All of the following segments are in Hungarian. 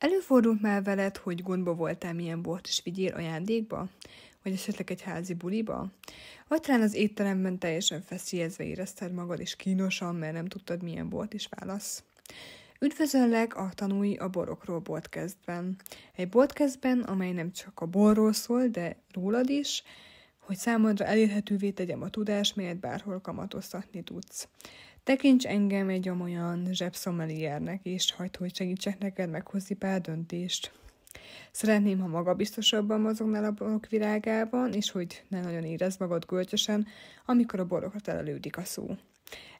Előfordult már veled, hogy gondba voltál, milyen bort is vigyél ajándékba? Vagy esetleg egy házi buliba? Vagy talán az étteremben teljesen feszélyezve érezted magad, és kínosan, mert nem tudtad, milyen bort is válasz? Üdvözöllek a Tanulj a borokról podcastben. Egy podcastben, amely nem csak a borról szól, de rólad is, hogy számodra elérhetővé tegyem a tudást, melyet bárhol kamatoztatni tudsz. Tekints engem egy olyan zsebszomeliernek, és hagyd, hogy segítsek neked meghozni pár döntést. Szeretném, ha magabiztosabban mozognál a borok virágában, és hogy ne nagyon érezd magad gölcsösen, amikor a borokra telelődik a szó.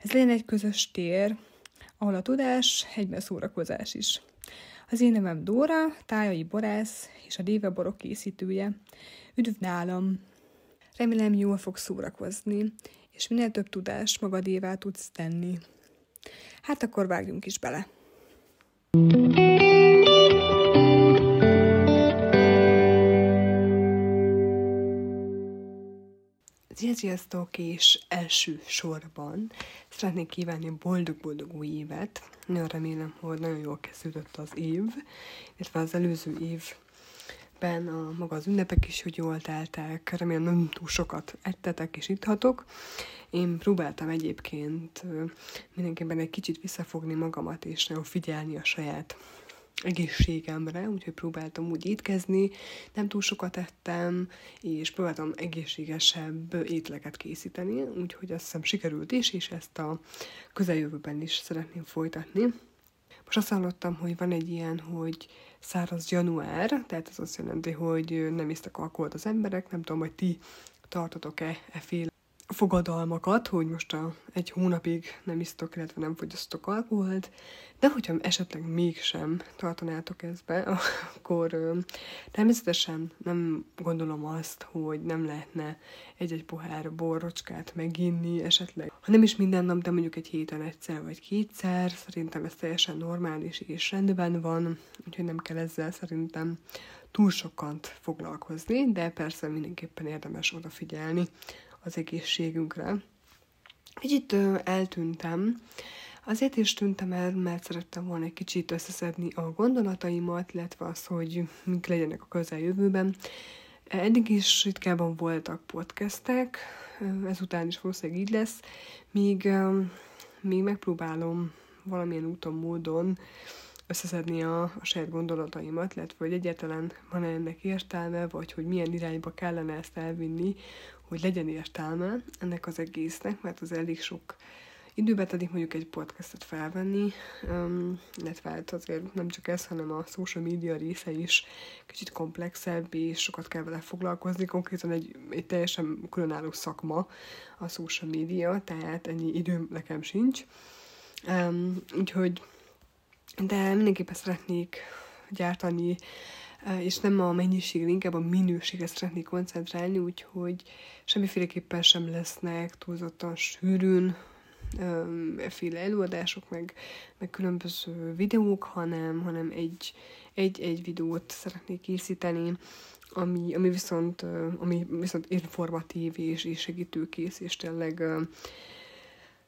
Ez legyen egy közös tér, ahol a tudás egyben szórakozás is. Az én nevem Dóra, tájai borász és a Déve borok készítője. Üdv nálam! Remélem jól fog szórakozni, és minél több tudást magadévá tudsz tenni. Hát akkor vágjunk is bele. Sziasztok, és első sorban szeretnék kívánni boldog-boldog új évet. Nagyon remélem, hogy nagyon jól kezdődött az év, illetve az előző év ben a maga az ünnepek is, hogy jól teltek, remélem nem túl sokat ettetek és itthatok. Én próbáltam egyébként mindenképpen egy kicsit visszafogni magamat, és nagyon figyelni a saját egészségemre, úgyhogy próbáltam úgy étkezni, nem túl sokat ettem, és próbáltam egészségesebb ételeket készíteni, úgyhogy azt hiszem sikerült is, és ezt a közeljövőben is szeretném folytatni. Most azt hallottam, hogy van egy ilyen, hogy száraz január, tehát ez azt jelenti, hogy nem isztak alkoholt az emberek, nem tudom, hogy ti tartotok-e e fél fogadalmakat, hogy most a, egy hónapig nem isztok, illetve nem fogyasztok alkoholt, de hogyha esetleg mégsem tartanátok ezt be, akkor ö, természetesen nem gondolom azt, hogy nem lehetne egy-egy pohár borrocskát meginni esetleg. Ha nem is minden nap, de mondjuk egy héten egyszer vagy kétszer, szerintem ez teljesen normális és rendben van, úgyhogy nem kell ezzel szerintem túl sokat foglalkozni, de persze mindenképpen érdemes odafigyelni az egészségünkre. Kicsit eltűntem, Azért is tűntem el, mert szerettem volna egy kicsit összeszedni a gondolataimat, illetve az, hogy mik legyenek a közeljövőben. Eddig is ritkában voltak podcastek, ezután is valószínűleg így lesz, míg, még megpróbálom valamilyen úton, módon összeszedni a, a saját gondolataimat, illetve hogy egyáltalán van-e ennek értelme, vagy hogy milyen irányba kellene ezt elvinni, hogy legyen értelme ennek az egésznek, mert az elég sok időbe telik mondjuk egy podcastot felvenni, um, illetve hát azért nem csak ez, hanem a social media része is kicsit komplexebb, és sokat kell vele foglalkozni, konkrétan egy, egy teljesen különálló szakma a social media, tehát ennyi időm nekem sincs. Um, úgyhogy, de mindenképpen szeretnék gyártani és nem a mennyiségre, inkább a minőségre szeretnék koncentrálni, úgyhogy semmiféleképpen sem lesznek túlzottan sűrűn féle előadások, meg, meg különböző videók, hanem, hanem egy, egy, egy videót szeretnék készíteni, ami, ami viszont, ami viszont informatív és, és segítőkész, és tényleg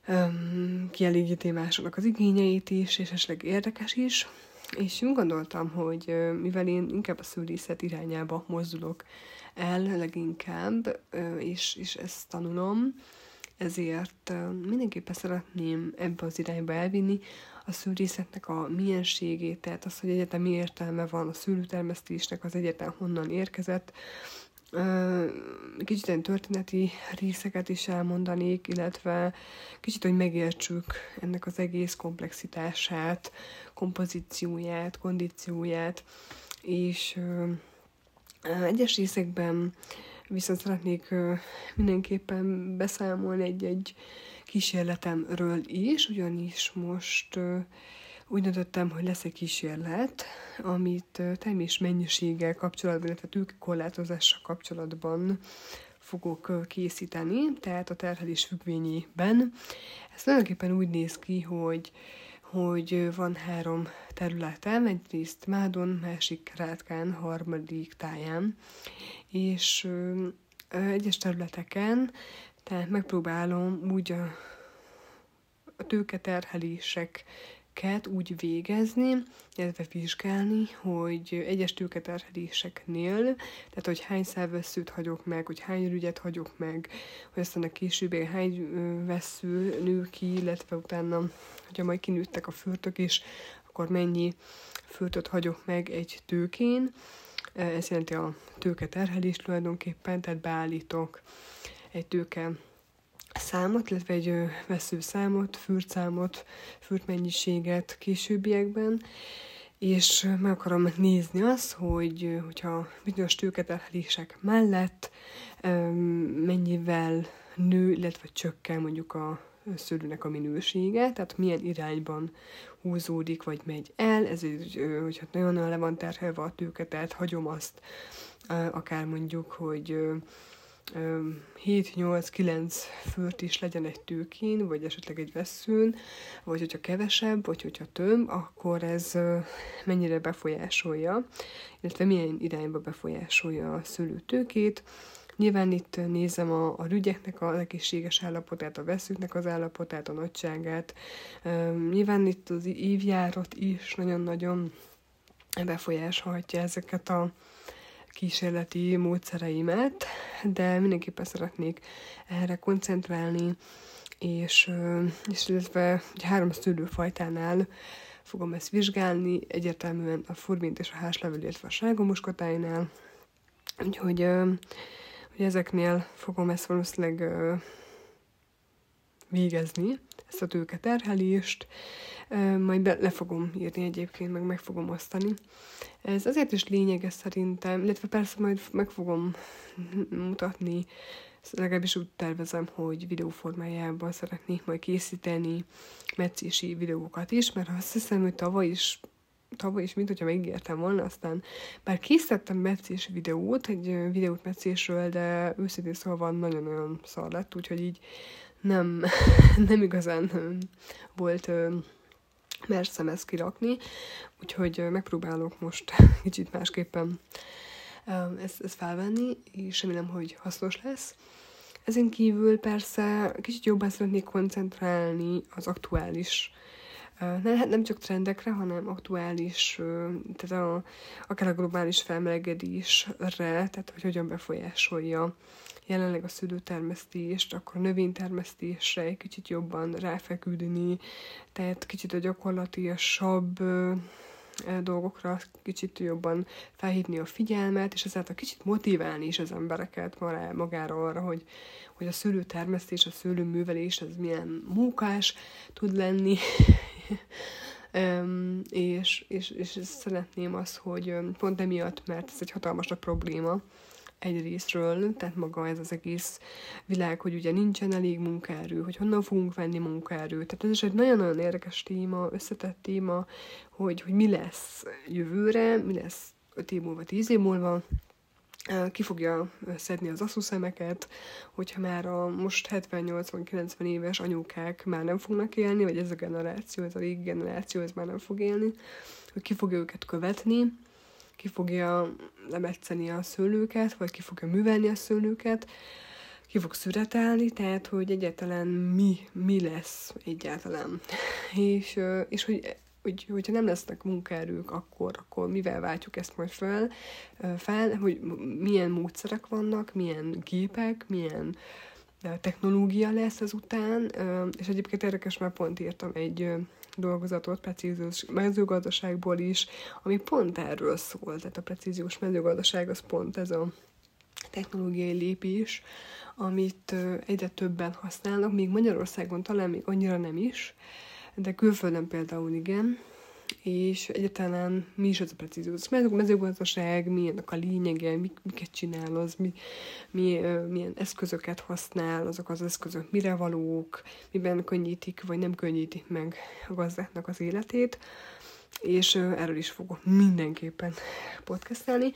um, kielégíti másoknak az igényeit is, és esetleg érdekes is. És úgy gondoltam, hogy mivel én inkább a szülészet irányába mozdulok el leginkább, és, és ezt tanulom, ezért mindenképpen szeretném ebbe az irányba elvinni a szűrészetnek a mienségét, tehát az, hogy egyetem mi értelme van a szülőtermesztésnek, az egyetem honnan érkezett, kicsit egy történeti részeket is elmondanék, illetve kicsit, hogy megértsük ennek az egész komplexitását, kompozícióját, kondícióját, és egyes részekben viszont szeretnék mindenképpen beszámolni egy-egy kísérletemről is, ugyanis most úgy döntöttem, hogy lesz egy kísérlet, amit termés mennyiséggel kapcsolatban, illetve tőkekorlátozással kapcsolatban fogok készíteni, tehát a terhelés függvényében. Ez tulajdonképpen úgy néz ki, hogy hogy van három területem, egyrészt Mádon, másik Rátkán, harmadik táján, és egyes területeken, tehát megpróbálom úgy a, a tőketerhelések tőketerheléseket úgy végezni, illetve vizsgálni, hogy egyes tőketerheléseknél, tehát hogy hány szerveszőt hagyok meg, hogy hány rügyet hagyok meg, hogy aztán a később hány vesző nő ki, illetve utána, hogyha majd kinőttek a fürtök is, akkor mennyi fürtöt hagyok meg egy tőkén. Ez jelenti a tőketerhelés tulajdonképpen, tehát beállítok egy tőke számot, illetve egy veszőszámot, fürtszámot, fürtmennyiséget későbbiekben, és meg akarom nézni azt, hogy hogyha bizonyos tőketerhelések mellett mennyivel nő, illetve csökken mondjuk a szőlőnek a minősége, tehát milyen irányban húzódik, vagy megy el, ezért, hogyha nagyon le van terhelve a tőke, tehát hagyom azt, akár mondjuk, hogy 7-8-9 főrt is legyen egy tőkén, vagy esetleg egy veszőn, vagy hogyha kevesebb, vagy hogyha több, akkor ez mennyire befolyásolja, illetve milyen irányba befolyásolja a szőlőtőkét. Nyilván itt nézem a, a rügyeknek az egészséges állapotát, a veszőknek az állapotát, a nagyságát. Nyilván itt az évjárat is nagyon-nagyon befolyásolhatja ezeket a, kísérleti módszereimet, de mindenképpen szeretnék erre koncentrálni, és, és illetve egy három szőlőfajtánál fogom ezt vizsgálni, egyértelműen a furbint és a házlevel, illetve a sárgomoskotáinál, úgyhogy hogy ezeknél fogom ezt valószínűleg végezni, ezt a tőke terhelést, majd be, le fogom írni egyébként, meg meg fogom osztani. Ez azért is lényeges szerintem, illetve persze majd meg fogom mutatni, legalábbis úgy tervezem, hogy videóformájában szeretnék majd készíteni meccési videókat is, mert azt hiszem, hogy tavaly is tavaly is, mint hogyha megígértem volna, aztán bár készítettem meccés videót, egy videót meccésről, de őszintén szólva nagyon-nagyon szar lett, úgyhogy így nem, nem igazán volt merszem ezt kirakni, úgyhogy megpróbálok most kicsit másképpen ezt, ezt felvenni, és remélem, hogy hasznos lesz. Ezen kívül persze kicsit jobban szeretnék koncentrálni az aktuális nem, hát nem csak trendekre, hanem aktuális, tehát a, akár a globális felmelegedésre, tehát hogy hogyan befolyásolja jelenleg a szülőtermesztést, akkor a növénytermesztésre egy kicsit jobban ráfeküdni, tehát kicsit a gyakorlatiasabb dolgokra kicsit jobban felhívni a figyelmet, és ezáltal kicsit motiválni is az embereket magára arra, hogy, hogy a szőlőtermesztés, a szőlőművelés az milyen munkás tud lenni, Um, és, és, és szeretném azt, hogy pont emiatt, mert ez egy hatalmas a probléma, egy részről, tehát maga ez az egész világ, hogy ugye nincsen elég munkaerő, hogy honnan fogunk venni munkaerőt. Tehát ez is egy nagyon-nagyon érdekes téma, összetett téma, hogy, hogy mi lesz jövőre, mi lesz 5 év múlva, 10 év múlva, ki fogja szedni az asszúszemeket, hogyha már a most 70-80-90 éves anyukák már nem fognak élni, vagy ez a generáció, ez a régi generáció, ez már nem fog élni, hogy ki fogja őket követni, ki fogja lemetszeni a szőlőket, vagy ki fogja művelni a szőlőket, ki fog szüretelni, tehát hogy egyáltalán mi, mi lesz egyáltalán. és, és hogy hogy, hogyha nem lesznek munkaerők, akkor, akkor mivel váltjuk ezt majd fel, fel, hogy milyen módszerek vannak, milyen gépek, milyen technológia lesz ezután, és egyébként érdekes, mert pont írtam egy dolgozatot precíziós mezőgazdaságból is, ami pont erről szól, tehát a precíziós mezőgazdaság az pont ez a technológiai lépés, amit egyre többen használnak, még Magyarországon talán még annyira nem is, de külföldön például igen, és egyáltalán mi is az a precíziós? Mezőgazdaság, milyenek a lényege, miket csinál az, mi, mi, milyen eszközöket használ, azok az eszközök mire valók, miben könnyítik, vagy nem könnyítik meg a gazdáknak az életét, és erről is fogok mindenképpen podcastelni.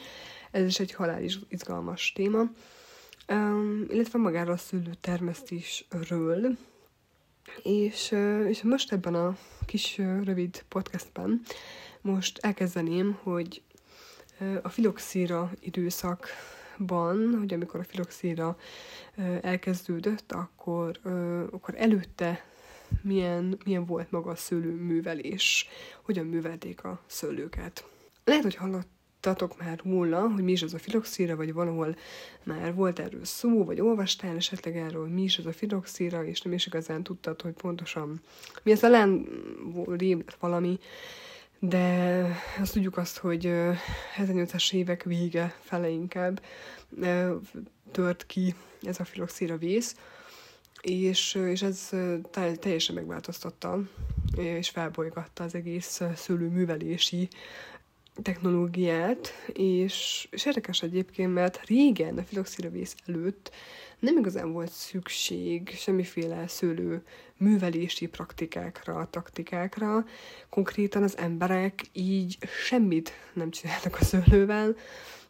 Ez is egy halális izgalmas téma, um, illetve magáról a szülő termesztésről, és, és most ebben a kis rövid podcastben most elkezdeném, hogy a filoxíra időszakban, hogy amikor a filoxíra elkezdődött, akkor, akkor előtte milyen, milyen volt maga a szőlőművelés, hogyan művelték a szőlőket. Lehet, hogy hallottatok már róla, hogy mi is az a filoxíra, vagy valahol már volt erről szó, vagy olvastál esetleg erről, mi is az a filoxíra, és nem is igazán tudtad, hogy pontosan mi ez talán rém valami, de azt tudjuk azt, hogy 1800-as évek vége fele inkább tört ki ez a filoxíra vész, és, és ez teljesen megváltoztatta, és felbolygatta az egész szőlőművelési technológiát, és, és érdekes egyébként, mert régen, a filoxiravész előtt nem igazán volt szükség semmiféle szőlő művelési praktikákra, taktikákra. Konkrétan az emberek így semmit nem csináltak a szőlővel,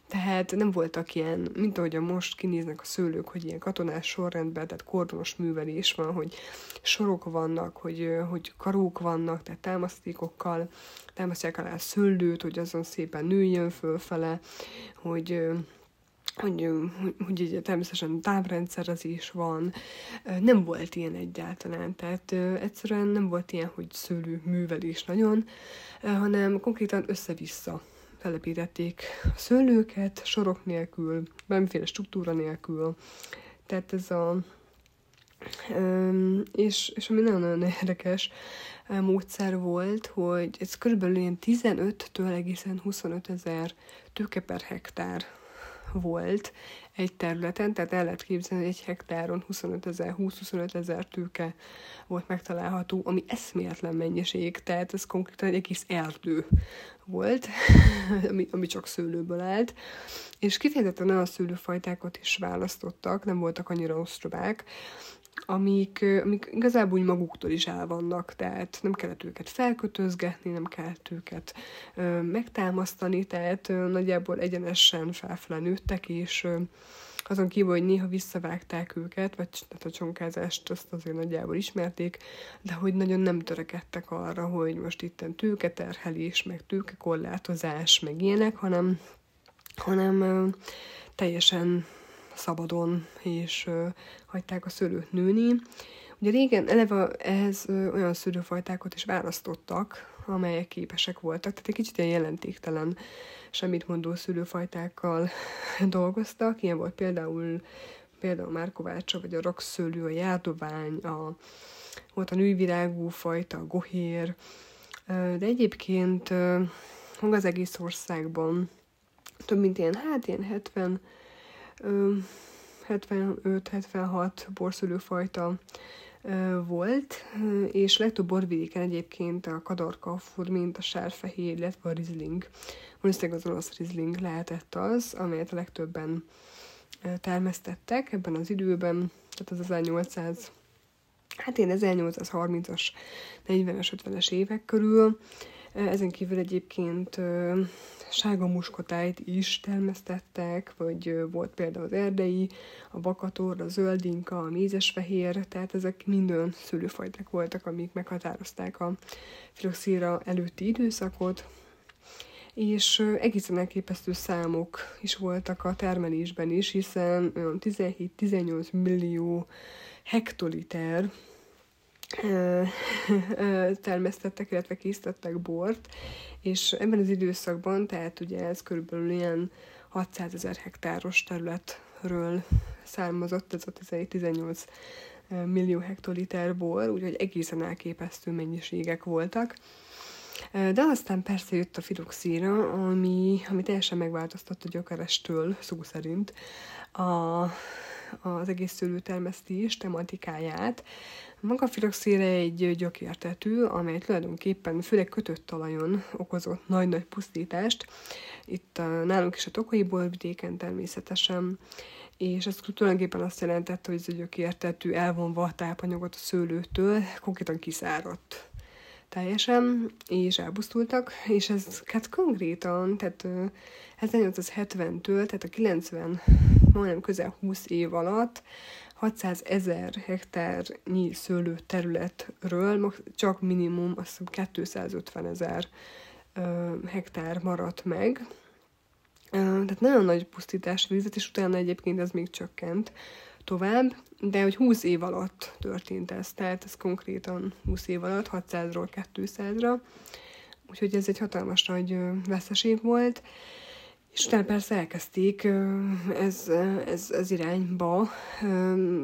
tehát nem voltak ilyen, mint ahogy a most kinéznek a szőlők, hogy ilyen katonás sorrendben, tehát kordonos művelés van, hogy sorok vannak, hogy, hogy karók vannak, tehát támasztékokkal támasztják alá a szőlőt, hogy azon szépen nőjön fölfele, hogy hogy, hogy, hogy egy természetesen távrendszerezés van, nem volt ilyen egyáltalán, tehát egyszerűen nem volt ilyen, hogy szőlő művelés nagyon, hanem konkrétan össze-vissza telepítették a szőlőket, sorok nélkül, bármiféle struktúra nélkül. Tehát ez a... És, és ami nagyon-nagyon érdekes módszer volt, hogy ez körülbelül ilyen 15-től egészen 25 ezer tőke per hektár volt egy területen, tehát el lehet képzelni, hogy egy hektáron 25 ezer, 20-25 ezer tőke volt megtalálható, ami eszméletlen mennyiség, tehát ez konkrétan egy egész erdő volt, ami, ami csak szőlőből állt, és kifejezetten olyan szőlőfajtákat is választottak, nem voltak annyira ostrobák, amik, amik igazából úgy maguktól is el vannak, tehát nem kellett őket felkötözgetni, nem kellett őket ö, megtámasztani, tehát ö, nagyjából egyenesen felfele nőttek, és ö, azon kívül, hogy néha visszavágták őket, vagy tehát a csonkázást azt azért nagyjából ismerték, de hogy nagyon nem törekedtek arra, hogy most itt tőketerhelés, meg tőkekorlátozás, meg ilyenek, hanem, hanem ö, teljesen szabadon, és ö, hagyták a szőlőt nőni. Ugye régen eleve ehhez ö, olyan szőlőfajtákat is választottak, amelyek képesek voltak, tehát egy kicsit ilyen jelentéktelen, semmit mondó szőlőfajtákkal dolgoztak. Ilyen volt például például Márkovácsa, vagy a rakszőlő, a járdovány, a, volt a nővirágú fajta, a gohér, de egyébként az egész országban több mint ilyen, hát ilyen 70 75-76 borszülőfajta volt, és legtöbb borvidéken egyébként a kadarka, a furmint, a sárfehér, illetve a rizling. Valószínűleg az olasz rizling lehetett az, amelyet a legtöbben termesztettek ebben az időben, tehát az 1800 hát én 1830-as, 40-es, 50-es évek körül. Ezen kívül egyébként sárga muskotájt is termesztettek, vagy volt például az erdei, a bakator, a zöldinka, a mézesfehér, tehát ezek mind olyan szőlőfajták voltak, amik meghatározták a filoxíra előtti időszakot, és egészen elképesztő számok is voltak a termelésben is, hiszen olyan 17-18 millió hektoliter termesztettek, illetve készítettek bort, és ebben az időszakban, tehát ugye ez körülbelül ilyen 600 ezer hektáros területről származott ez a 18 millió hektoliter bor, úgyhogy egészen elképesztő mennyiségek voltak. De aztán persze jött a filoxíra, ami, ami teljesen megváltoztatta gyökerestől, szó szerint, a, az egész szőlőtermesztés tematikáját, maga a filoxéra egy gyökértetű, amely tulajdonképpen főleg kötött talajon okozott nagy-nagy pusztítást. Itt a, nálunk is a tokai borvidéken természetesen, és ez tulajdonképpen azt jelentette, hogy ez a gyökértetű elvonva a tápanyagot a szőlőtől, konkrétan kiszáradt teljesen, és elbusztultak, és ez hát konkrétan, tehát 1870-től, tehát a 90, majdnem közel 20 év alatt 600 ezer hektárnyi szőlő területről csak minimum azt hiszem 250 ezer hektár maradt meg. Tehát nagyon nagy pusztítás végzett, és utána egyébként ez még csökkent tovább, de hogy 20 év alatt történt ez, tehát ez konkrétan 20 év alatt, 600-ról 200-ra, úgyhogy ez egy hatalmas nagy veszeség volt, és utána persze elkezdték ez, ez, ez irányba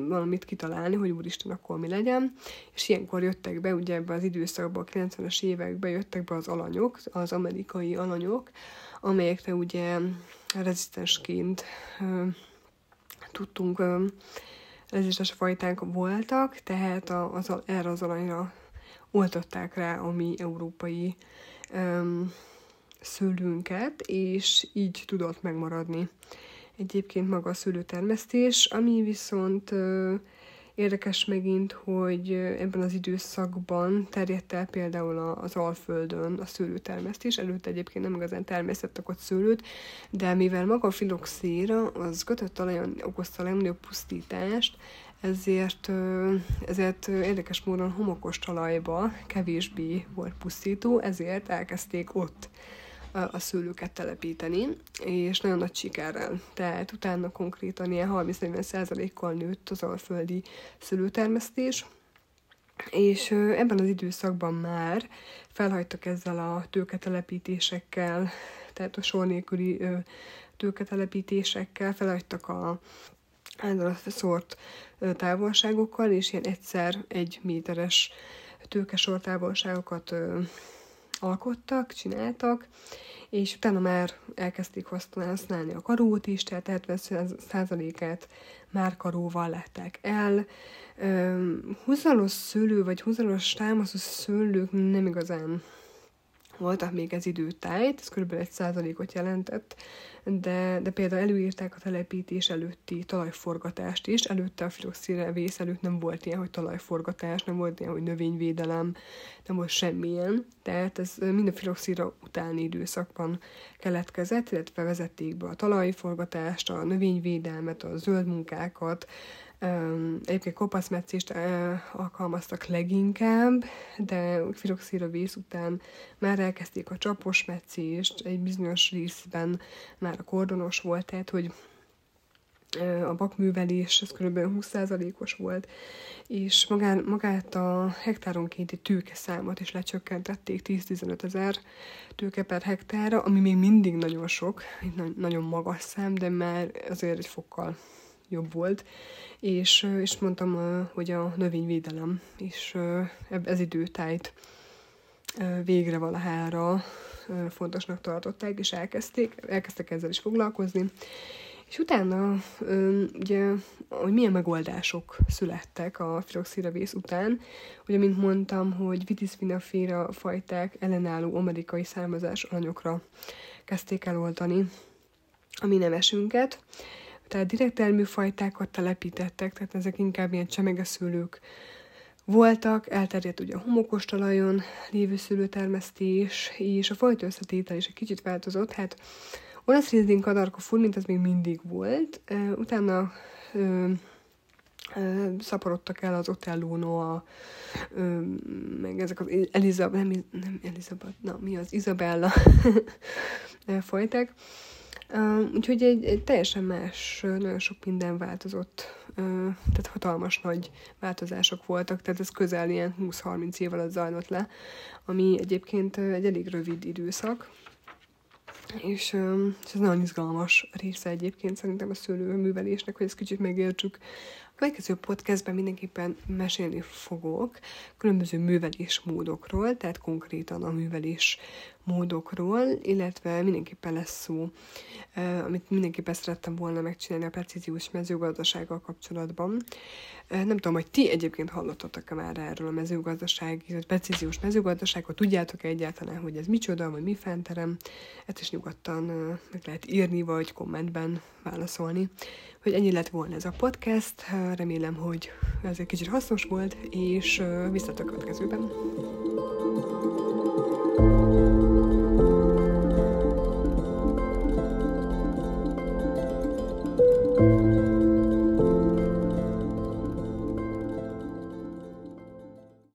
valamit kitalálni, hogy úristen, akkor mi legyen. És ilyenkor jöttek be, ugye ebbe az időszakban, a 90-es években jöttek be az alanyok, az amerikai alanyok, amelyekre ugye rezisztensként tudtunk rezisztens fajták voltak, tehát az, erre az alanyra oltották rá a mi európai um, szőlőnket, és így tudott megmaradni. Egyébként maga a szőlőtermesztés, ami viszont uh, Érdekes megint, hogy ebben az időszakban terjedt el például az Alföldön a szőlőtermesztés, előtte egyébként nem igazán termesztettek ott szőlőt, de mivel maga a filoxéra az kötött talajon okozta a legnagyobb pusztítást, ezért, ezért érdekes módon homokos talajba kevésbé volt pusztító, ezért elkezdték ott a szőlőket telepíteni, és nagyon nagy sikerrel. Tehát utána konkrétan ilyen 30-40 százalékkal nőtt az alföldi szőlőtermesztés, és ebben az időszakban már felhagytak ezzel a tőketelepítésekkel, tehát a sor nélküli tőketelepítésekkel, felhagytak a által szórt távolságokkal, és ilyen egyszer egy méteres tőkesor távolságokat alkottak, csináltak, és utána már elkezdték használni a karót is, tehát 70%-át már karóval lettek el. Húzalos szőlő, vagy húzalos támaszú szőlők nem igazán voltak még ez időtájt, ez kb. egy százalékot jelentett, de, de például előírták a telepítés előtti talajforgatást is, előtte a filoxére vész előtt nem volt ilyen, hogy talajforgatás, nem volt ilyen, hogy növényvédelem, nem volt semmilyen, tehát ez mind a filoxira utáni időszakban keletkezett, illetve vezették be a talajforgatást, a növényvédelmet, a zöld munkákat, Egyébként kopaszmetszést alkalmaztak leginkább, de filoxíra vész után már elkezdték a csapos metszést, egy bizonyos részben már a kordonos volt, tehát hogy a bakművelés, ez kb. 20%-os volt, és magán, magát a hektáronkénti tőke számot is lecsökkentették 10-15 ezer tőke per hektára, ami még mindig nagyon sok, nagyon magas szám, de már azért egy fokkal jobb volt, és, és mondtam, hogy a növényvédelem is ez időtájt végre valahára fontosnak tartották, és elkezdték, elkezdtek ezzel is foglalkozni. És utána, ugye, hogy milyen megoldások születtek a filoxiravész után, ugye, mint mondtam, hogy vitis vinaféra fajták ellenálló amerikai származás anyokra kezdték eloltani a mi nevesünket, tehát direkt termőfajtákat telepítettek, tehát ezek inkább ilyen csemegeszülők voltak, elterjedt ugye a homokos talajon lévő szülőtermesztés, és a fajta összetétel is egy kicsit változott, hát olasz rizling kadarka mint ez még mindig volt, utána ö, ö, szaporodtak el az Otello Noa, ö, meg ezek az Elizabeth, nem, nem Elizabeth, na mi az, Isabella fajták, úgyhogy egy, egy teljesen más, nagyon sok minden változott, tehát hatalmas nagy változások voltak, tehát ez közel ilyen 20-30 év alatt zajlott le, ami egyébként egy elég rövid időszak, és, és ez nagyon izgalmas része egyébként szerintem a szőlőművelésnek, hogy ezt kicsit megértsük. Következő podcastben mindenképpen mesélni fogok különböző művelés módokról, tehát konkrétan a művelés módokról, illetve mindenképpen lesz szó, amit mindenképpen szerettem volna megcsinálni a precíziós mezőgazdasággal kapcsolatban. Nem tudom, hogy ti egyébként hallottatok-e már erről a mezőgazdaság, a precíziós mezőgazdaságot, tudjátok-e egyáltalán, hogy ez micsoda, vagy mi fenterem, ezt is nyugodtan meg lehet írni, vagy kommentben válaszolni. Hogy ennyi lett volna ez a podcast, remélem, hogy ez egy kicsit hasznos volt, és visszatok a következőben.